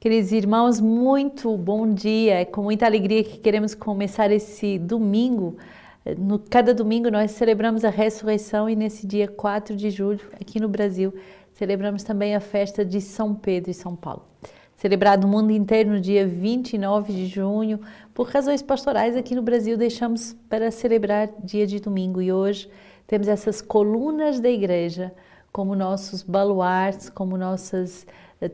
Queridos irmãos, muito bom dia. É com muita alegria que queremos começar esse domingo. No, cada domingo nós celebramos a ressurreição e nesse dia 4 de julho, aqui no Brasil, celebramos também a festa de São Pedro e São Paulo. Celebrado no mundo inteiro no dia 29 de junho, por razões pastorais aqui no Brasil deixamos para celebrar dia de domingo e hoje temos essas colunas da igreja como nossos baluartes, como nossas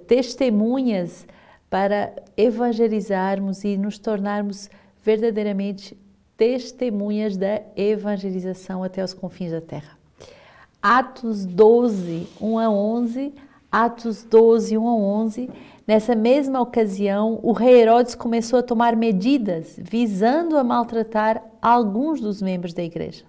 testemunhas para evangelizarmos e nos tornarmos verdadeiramente testemunhas da evangelização até os confins da terra. Atos 12, 1 a 11, Atos 12, 1 a 11. Nessa mesma ocasião, o rei Herodes começou a tomar medidas visando a maltratar alguns dos membros da igreja.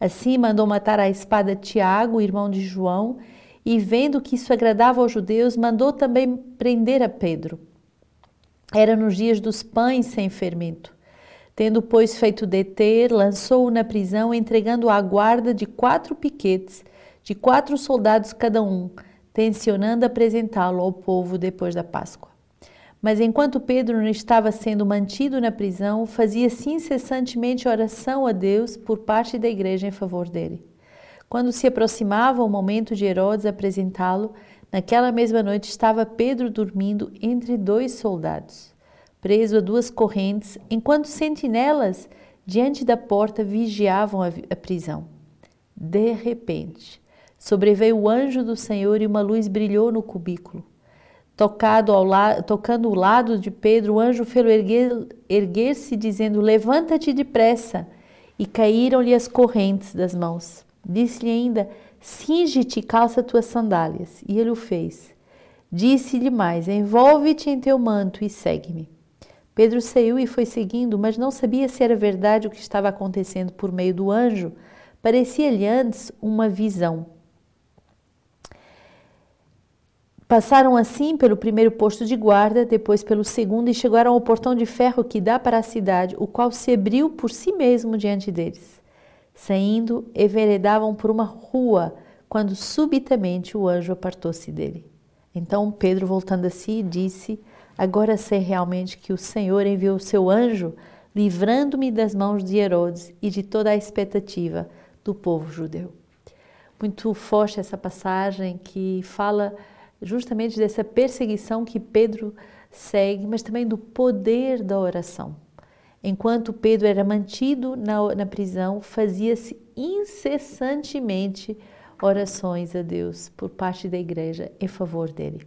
Assim, mandou matar a espada Tiago, irmão de João, e vendo que isso agradava aos judeus, mandou também prender a Pedro. Era nos dias dos pães sem fermento. Tendo, pois, feito deter, lançou-o na prisão, entregando-o à guarda de quatro piquetes, de quatro soldados cada um, tensionando apresentá-lo ao povo depois da Páscoa. Mas enquanto Pedro não estava sendo mantido na prisão, fazia-se incessantemente oração a Deus por parte da igreja em favor dele. Quando se aproximava o momento de Herodes apresentá-lo, naquela mesma noite estava Pedro dormindo entre dois soldados, preso a duas correntes, enquanto sentinelas diante da porta vigiavam a, prisão. De repente, sobreveio o anjo do Senhor e uma luz brilhou no cubículo. Tocado ao la tocando o lado de Pedro, o anjo fez erguer-se, erguer dizendo: Levanta-te depressa. E caíram-lhe as correntes das mãos. Disse-lhe ainda: Cinge-te e calça tuas sandálias. E ele o fez. Disse-lhe mais: Envolve-te em teu manto e segue-me. Pedro saiu e foi seguindo, mas não sabia se era verdade o que estava acontecendo por meio do anjo. Parecia-lhe antes uma visão. Passaram assim pelo primeiro posto de guarda, depois pelo segundo e chegaram ao portão de ferro que dá para a cidade, o qual se abriu por si mesmo diante deles. Saindo, enveredavam por uma rua, quando subitamente o anjo apartou-se dele. Então Pedro, voltando a si, disse: Agora sei realmente que o Senhor enviou seu anjo, livrando-me das mãos de Herodes e de toda a expectativa do povo judeu. Muito forte essa passagem que fala justamente dessa perseguição que Pedro segue, mas também do poder da oração. Enquanto Pedro era mantido na, na prisão, fazia-se incessantemente orações a Deus por parte da igreja em favor dele.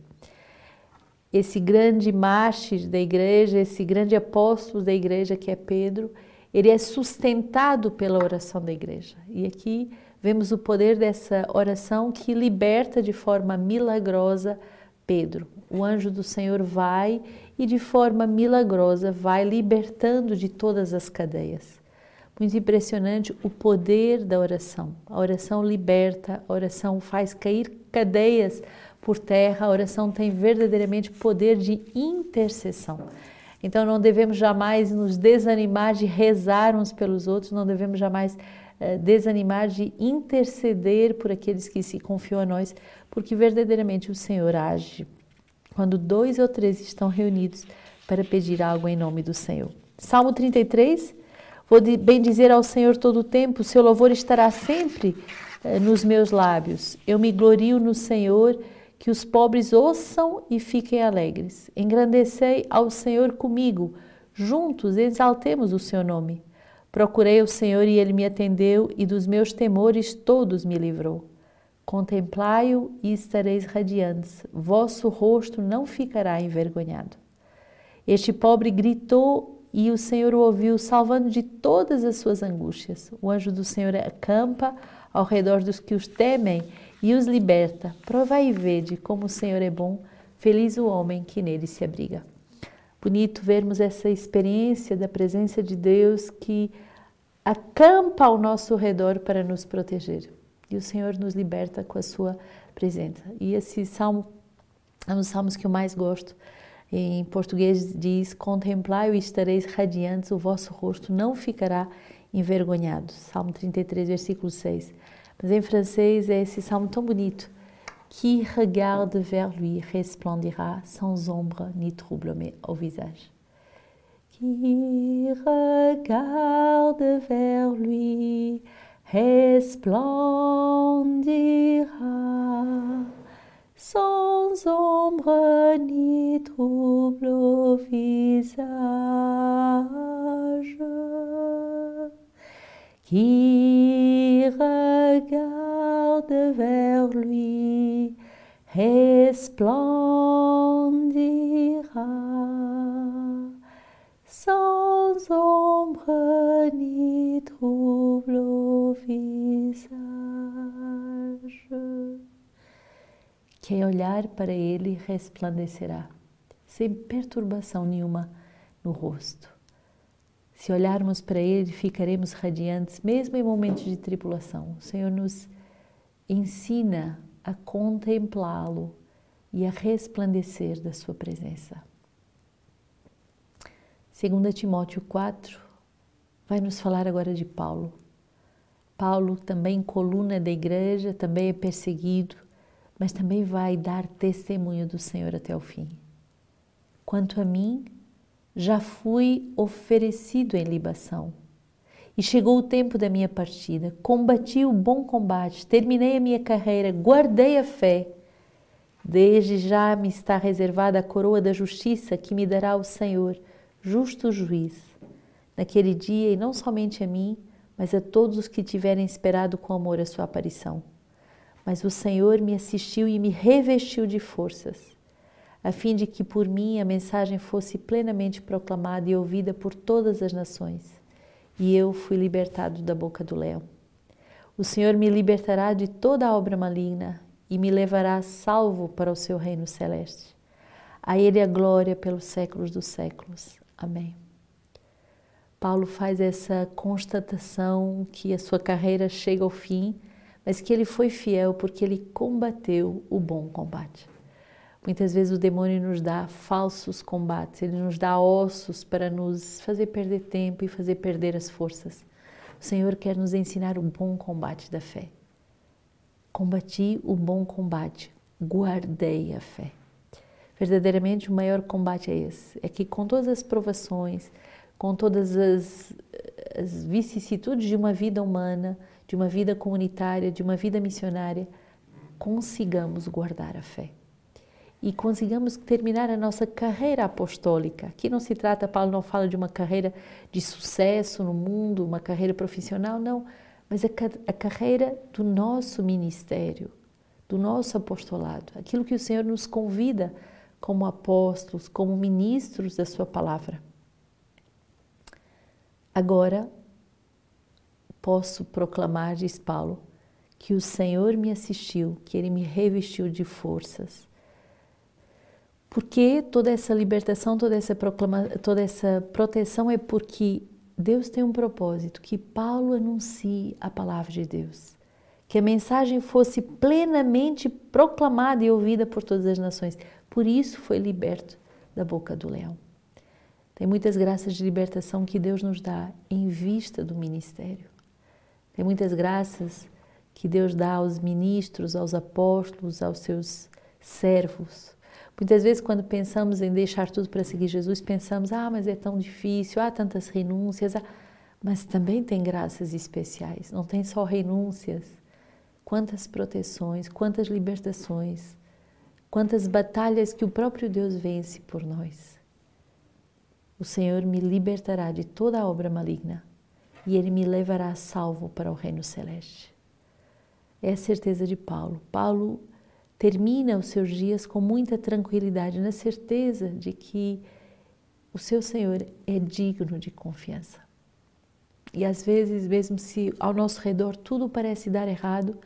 Esse grande mártir da igreja, esse grande apóstolo da igreja que é Pedro, ele é sustentado pela oração da igreja. E aqui vemos o poder dessa oração que liberta de forma milagrosa Pedro. O anjo do Senhor vai e de forma milagrosa vai libertando de todas as cadeias. Muito impressionante o poder da oração. A oração liberta, a oração faz cair cadeias por terra, a oração tem verdadeiramente poder de intercessão. Então não devemos jamais nos desanimar de rezar uns pelos outros, não devemos jamais eh, desanimar de interceder por aqueles que se confiam a nós, porque verdadeiramente o Senhor age quando dois ou três estão reunidos para pedir algo em nome do Senhor. Salmo 33. Vou bem dizer ao Senhor todo o tempo, seu louvor estará sempre eh, nos meus lábios. Eu me glorio no Senhor, que os pobres ouçam e fiquem alegres. Engrandecei ao Senhor comigo, juntos exaltemos o seu nome. Procurei o Senhor e ele me atendeu, e dos meus temores todos me livrou. Contemplai-o e estareis radiantes, vosso rosto não ficará envergonhado. Este pobre gritou e o Senhor o ouviu, salvando de todas as suas angústias. O anjo do Senhor acampa ao redor dos que os temem e os liberta. Provai e vede como o Senhor é bom, feliz o homem que nele se abriga. Bonito vermos essa experiência da presença de Deus que acampa ao nosso redor para nos proteger. E o Senhor nos liberta com a sua presença. E esse salmo é um dos salmos que eu mais gosto. Em português diz: Contemplai e estareis radiantes, o vosso rosto não ficará envergonhado. Salmo 33, versículo 6. Mas em francês é esse salmo tão bonito Qui regarde vers lui resplendira sans ombre ni trouble au visage. Qui regarde vers lui resplendira sans ombre ni trouble au visage. Qui regarde vers lui resplendira sans ombre ni trouble au visage. Quem olhar para ele resplandecerá, sem perturbação nenhuma no rosto. Se olharmos para ele, ficaremos radiantes, mesmo em momentos de tribulação. O Senhor nos ensina a contemplá-lo e a resplandecer da sua presença. 2 Timóteo 4 vai nos falar agora de Paulo. Paulo também coluna da igreja, também é perseguido, mas também vai dar testemunho do Senhor até o fim. Quanto a mim, já fui oferecido em libação. E chegou o tempo da minha partida. Combati o bom combate, terminei a minha carreira, guardei a fé. Desde já me está reservada a coroa da justiça que me dará o Senhor justo juiz, naquele dia, e não somente a mim, mas a todos os que tiverem esperado com amor a sua aparição. Mas o Senhor me assistiu e me revestiu de forças, a fim de que por mim a mensagem fosse plenamente proclamada e ouvida por todas as nações. E eu fui libertado da boca do leão. O Senhor me libertará de toda obra maligna e me levará salvo para o seu reino celeste. A Ele a glória pelos séculos dos séculos. Amém. Paulo faz essa constatação que a sua carreira chega ao fim, mas que ele foi fiel porque ele combateu o bom combate. Muitas vezes o demônio nos dá falsos combates, ele nos dá ossos para nos fazer perder tempo e fazer perder as forças. O Senhor quer nos ensinar o bom combate da fé. Combati o bom combate, guardei a fé. Verdadeiramente, o maior combate é esse: é que com todas as provações, com todas as, as vicissitudes de uma vida humana, de uma vida comunitária, de uma vida missionária, consigamos guardar a fé e consigamos terminar a nossa carreira apostólica. Aqui não se trata, Paulo não fala de uma carreira de sucesso no mundo, uma carreira profissional, não, mas a, a carreira do nosso ministério, do nosso apostolado, aquilo que o Senhor nos convida como apóstolos, como ministros da Sua palavra. Agora posso proclamar, diz Paulo, que o Senhor me assistiu, que Ele me revestiu de forças. Porque toda essa libertação, toda essa, proclama, toda essa proteção é porque Deus tem um propósito, que Paulo anuncie a palavra de Deus que a mensagem fosse plenamente proclamada e ouvida por todas as nações. Por isso foi liberto da boca do leão. Tem muitas graças de libertação que Deus nos dá em vista do ministério. Tem muitas graças que Deus dá aos ministros, aos apóstolos, aos seus servos. Muitas vezes, quando pensamos em deixar tudo para seguir Jesus, pensamos: ah, mas é tão difícil, há tantas renúncias. Mas também tem graças especiais, não tem só renúncias quantas proteções, quantas libertações, quantas batalhas que o próprio Deus vence por nós. O Senhor me libertará de toda obra maligna e Ele me levará salvo para o reino celeste. É a certeza de Paulo. Paulo termina os seus dias com muita tranquilidade, na certeza de que o seu Senhor é digno de confiança. E às vezes, mesmo se ao nosso redor tudo parece dar errado,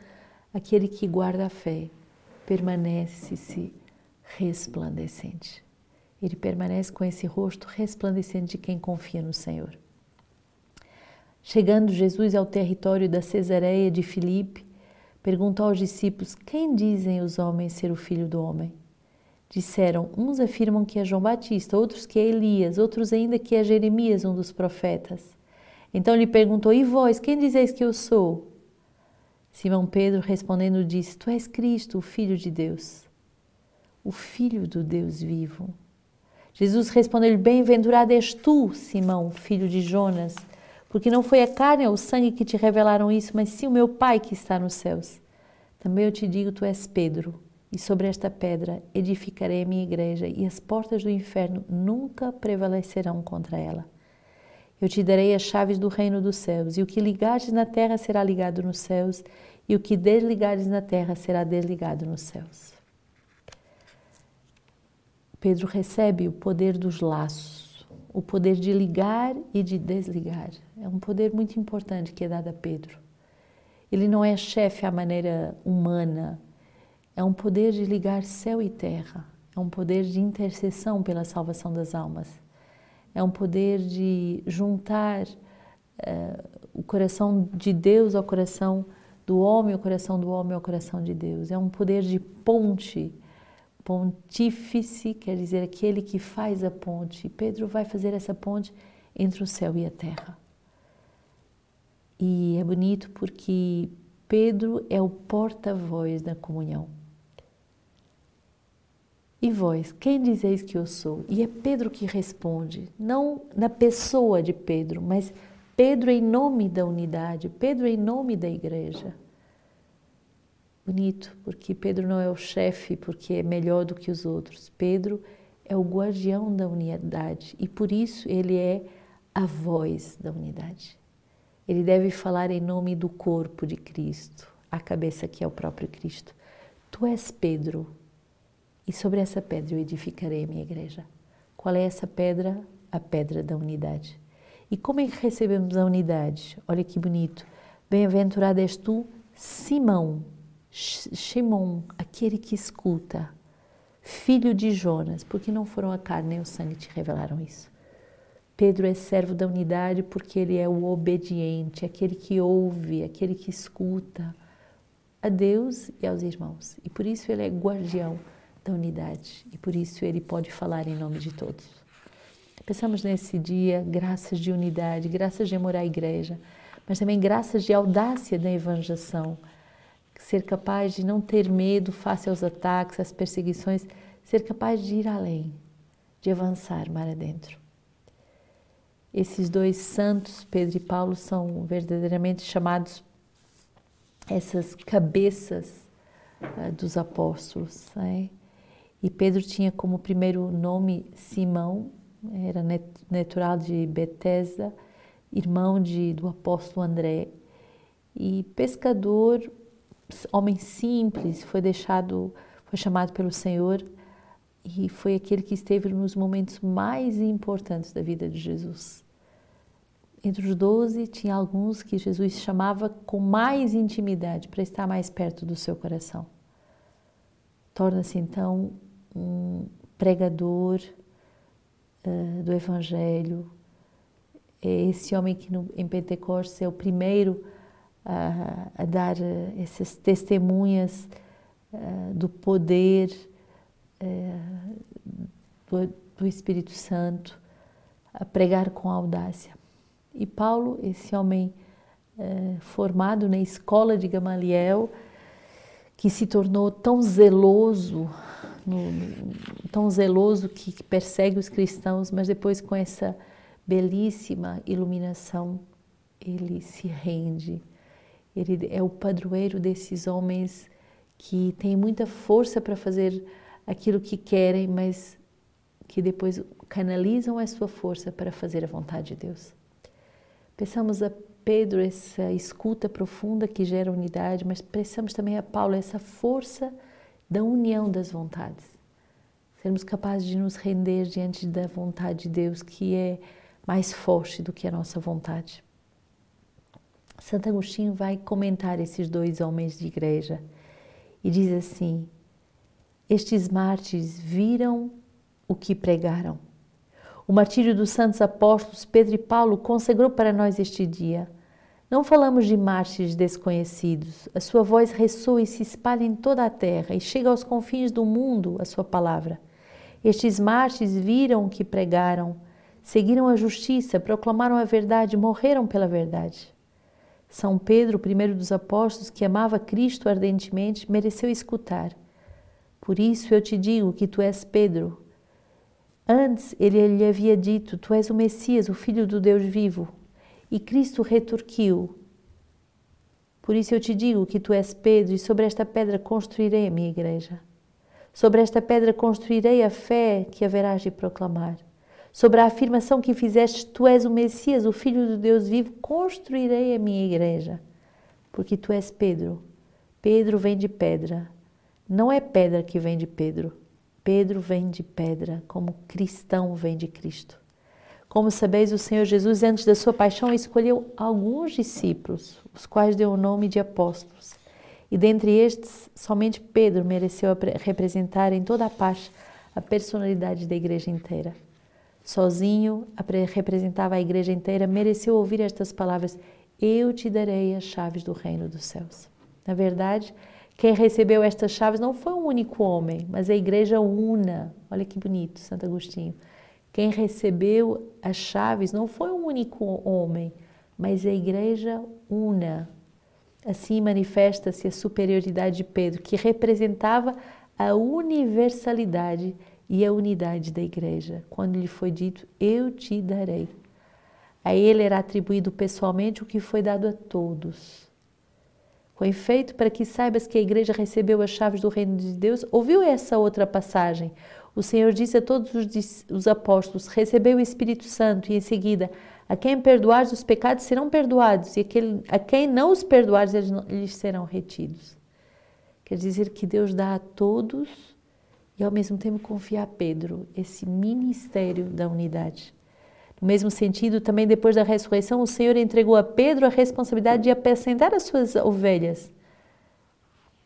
aquele que guarda a fé permanece-se resplandecente. Ele permanece com esse rosto resplandecente de quem confia no Senhor. Chegando Jesus ao território da Cesareia de Filipe, perguntou aos discípulos: Quem dizem os homens ser o filho do homem? Disseram: Uns afirmam que é João Batista, outros que é Elias, outros ainda que é Jeremias, um dos profetas. Então lhe perguntou: E vós, quem dizeis que eu sou? Simão Pedro respondendo disse: Tu és Cristo, o Filho de Deus, o Filho do Deus vivo. Jesus respondeu-lhe: Bem-aventurado és tu, Simão, filho de Jonas, porque não foi a carne ou o sangue que te revelaram isso, mas sim o meu Pai que está nos céus. Também eu te digo: Tu és Pedro, e sobre esta pedra edificarei a minha igreja, e as portas do inferno nunca prevalecerão contra ela. Eu te darei as chaves do reino dos céus, e o que ligares na terra será ligado nos céus, e o que desligares na terra será desligado nos céus. Pedro recebe o poder dos laços, o poder de ligar e de desligar. É um poder muito importante que é dado a Pedro. Ele não é chefe à maneira humana, é um poder de ligar céu e terra, é um poder de intercessão pela salvação das almas, é um poder de juntar uh, o coração de Deus ao coração do homem, o coração do homem ao coração de Deus, é um poder de ponte. Pontífice quer dizer aquele que faz a ponte. Pedro vai fazer essa ponte entre o céu e a terra. E é bonito porque Pedro é o porta-voz da comunhão. E vós, quem dizeis que eu sou? E é Pedro que responde, não na pessoa de Pedro, mas Pedro em nome da unidade, Pedro em nome da igreja. Bonito, porque Pedro não é o chefe porque é melhor do que os outros. Pedro é o guardião da unidade e por isso ele é a voz da unidade. Ele deve falar em nome do corpo de Cristo, a cabeça que é o próprio Cristo. Tu és Pedro, e sobre essa pedra eu edificarei a minha igreja. Qual é essa pedra? A pedra da unidade. E como é que recebemos a unidade? Olha que bonito. Bem-aventurado és tu, Simão, Shimon, aquele que escuta, filho de Jonas, porque não foram a carne nem o sangue te revelaram isso. Pedro é servo da unidade porque ele é o obediente, aquele que ouve, aquele que escuta a Deus e aos irmãos. E por isso ele é guardião da unidade e por isso ele pode falar em nome de todos. Pensamos nesse dia graças de unidade, graças de amor à igreja, mas também graças de audácia da evangelização, ser capaz de não ter medo face aos ataques, às perseguições, ser capaz de ir além, de avançar mar adentro. Esses dois santos, Pedro e Paulo, são verdadeiramente chamados essas cabeças uh, dos apóstolos. Né? E Pedro tinha como primeiro nome Simão, era natural de Betesda, irmão de, do apóstolo André. E pescador, homem simples, foi deixado, foi chamado pelo Senhor e foi aquele que esteve nos momentos mais importantes da vida de Jesus. Entre os doze, tinha alguns que Jesus chamava com mais intimidade para estar mais perto do seu coração. Torna-se então um pregador uh, do Evangelho. É esse homem que no, em Pentecostes é o primeiro a, a dar uh, essas testemunhas uh, do poder do, do Espírito Santo, a pregar com audácia. E Paulo, esse homem formado na escola de Gamaliel, que se tornou tão zeloso no, tão zeloso que, que persegue os cristãos, mas depois com essa belíssima iluminação ele se rende. Ele é o padroeiro desses homens que têm muita força para fazer aquilo que querem, mas que depois canalizam a sua força para fazer a vontade de Deus. Pensamos a Pedro essa escuta profunda que gera unidade, mas pensamos também a Paulo essa força da união das vontades. Sermos capazes de nos render diante da vontade de Deus, que é mais forte do que a nossa vontade. Santo Agostinho vai comentar esses dois homens de igreja e diz assim: Estes mártires viram o que pregaram. O martírio dos santos apóstolos Pedro e Paulo consagrou para nós este dia não falamos de mártires desconhecidos. A sua voz ressoa e se espalha em toda a terra e chega aos confins do mundo a sua palavra. Estes mártires viram o que pregaram, seguiram a justiça, proclamaram a verdade, morreram pela verdade. São Pedro, o primeiro dos apóstolos, que amava Cristo ardentemente, mereceu escutar. Por isso eu te digo que tu és Pedro. Antes ele lhe havia dito: Tu és o Messias, o Filho do Deus vivo. E Cristo retorquiu: Por isso eu te digo que tu és Pedro, e sobre esta pedra construirei a minha igreja. Sobre esta pedra construirei a fé que haverás de proclamar. Sobre a afirmação que fizeste, tu és o Messias, o Filho do Deus vivo, construirei a minha igreja. Porque tu és Pedro. Pedro vem de pedra. Não é pedra que vem de Pedro. Pedro vem de pedra, como cristão vem de Cristo. Como sabeis, o Senhor Jesus, antes da sua paixão, escolheu alguns discípulos, os quais deu o nome de apóstolos. E dentre estes, somente Pedro mereceu representar em toda a paz a personalidade da igreja inteira sozinho, representava a igreja inteira, mereceu ouvir estas palavras: Eu te darei as chaves do reino dos céus. Na verdade, quem recebeu estas chaves não foi um único homem, mas a igreja una. Olha que bonito, Santo Agostinho. Quem recebeu as chaves não foi um único homem, mas a igreja una. Assim manifesta-se a superioridade de Pedro, que representava a universalidade e a unidade da igreja, quando lhe foi dito: Eu te darei. A ele era atribuído pessoalmente o que foi dado a todos. Com efeito, para que saibas que a igreja recebeu as chaves do reino de Deus, ouviu essa outra passagem. O Senhor disse a todos os, os apóstolos: Recebeu o Espírito Santo, e em seguida, a quem perdoares os pecados serão perdoados, e aquele, a quem não os perdoares, eles, eles serão retidos. Quer dizer que Deus dá a todos e ao mesmo tempo confiar a Pedro esse ministério da unidade. No mesmo sentido, também depois da ressurreição, o Senhor entregou a Pedro a responsabilidade de apacentar as suas ovelhas.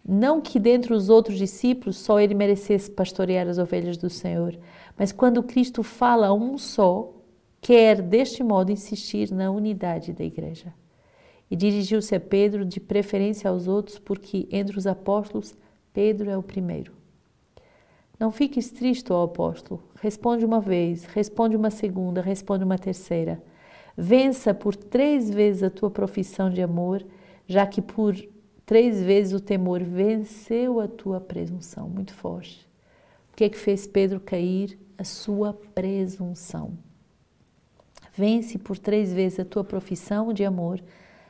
Não que dentre os outros discípulos só ele merecesse pastorear as ovelhas do Senhor, mas quando Cristo fala a um só, quer deste modo insistir na unidade da igreja. E dirigiu-se a Pedro, de preferência aos outros, porque entre os apóstolos, Pedro é o primeiro. Não fiques triste, ó apóstolo. Responde uma vez, responde uma segunda, responde uma terceira. Vença por três vezes a tua profissão de amor, já que por três vezes o temor venceu a tua presunção. Muito forte. O que é que fez Pedro cair? A sua presunção. Vence por três vezes a tua profissão de amor,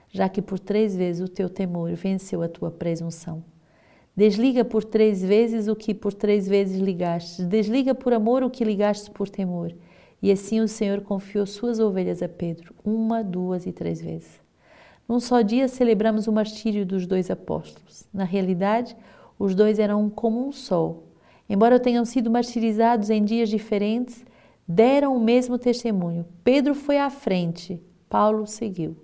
já que por três vezes o teu temor venceu a tua presunção. Desliga por três vezes o que por três vezes ligaste. Desliga por amor o que ligaste por temor. E assim o Senhor confiou suas ovelhas a Pedro, uma, duas e três vezes. Num só dia celebramos o martírio dos dois apóstolos. Na realidade, os dois eram como um só. Embora tenham sido martirizados em dias diferentes, deram o mesmo testemunho. Pedro foi à frente, Paulo seguiu.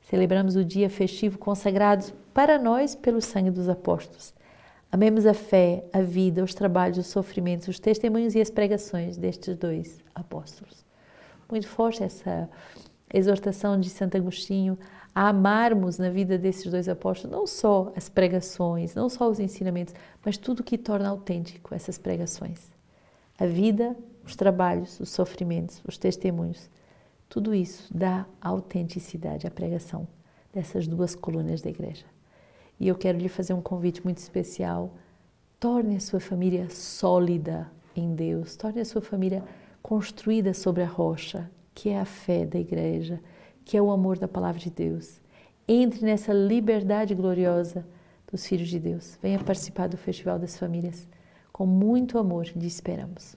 Celebramos o dia festivo consagrado para nós pelo sangue dos apóstolos. Amemos a fé, a vida, os trabalhos, os sofrimentos, os testemunhos e as pregações destes dois apóstolos. Muito forte essa exortação de Santo Agostinho a amarmos na vida desses dois apóstolos não só as pregações, não só os ensinamentos, mas tudo que torna autêntico essas pregações. A vida, os trabalhos, os sofrimentos, os testemunhos, tudo isso dá autenticidade à pregação dessas duas colunas da igreja. E eu quero lhe fazer um convite muito especial. Torne a sua família sólida em Deus, torne a sua família construída sobre a rocha, que é a fé da igreja, que é o amor da palavra de Deus. Entre nessa liberdade gloriosa dos filhos de Deus. Venha participar do Festival das Famílias. Com muito amor lhe esperamos.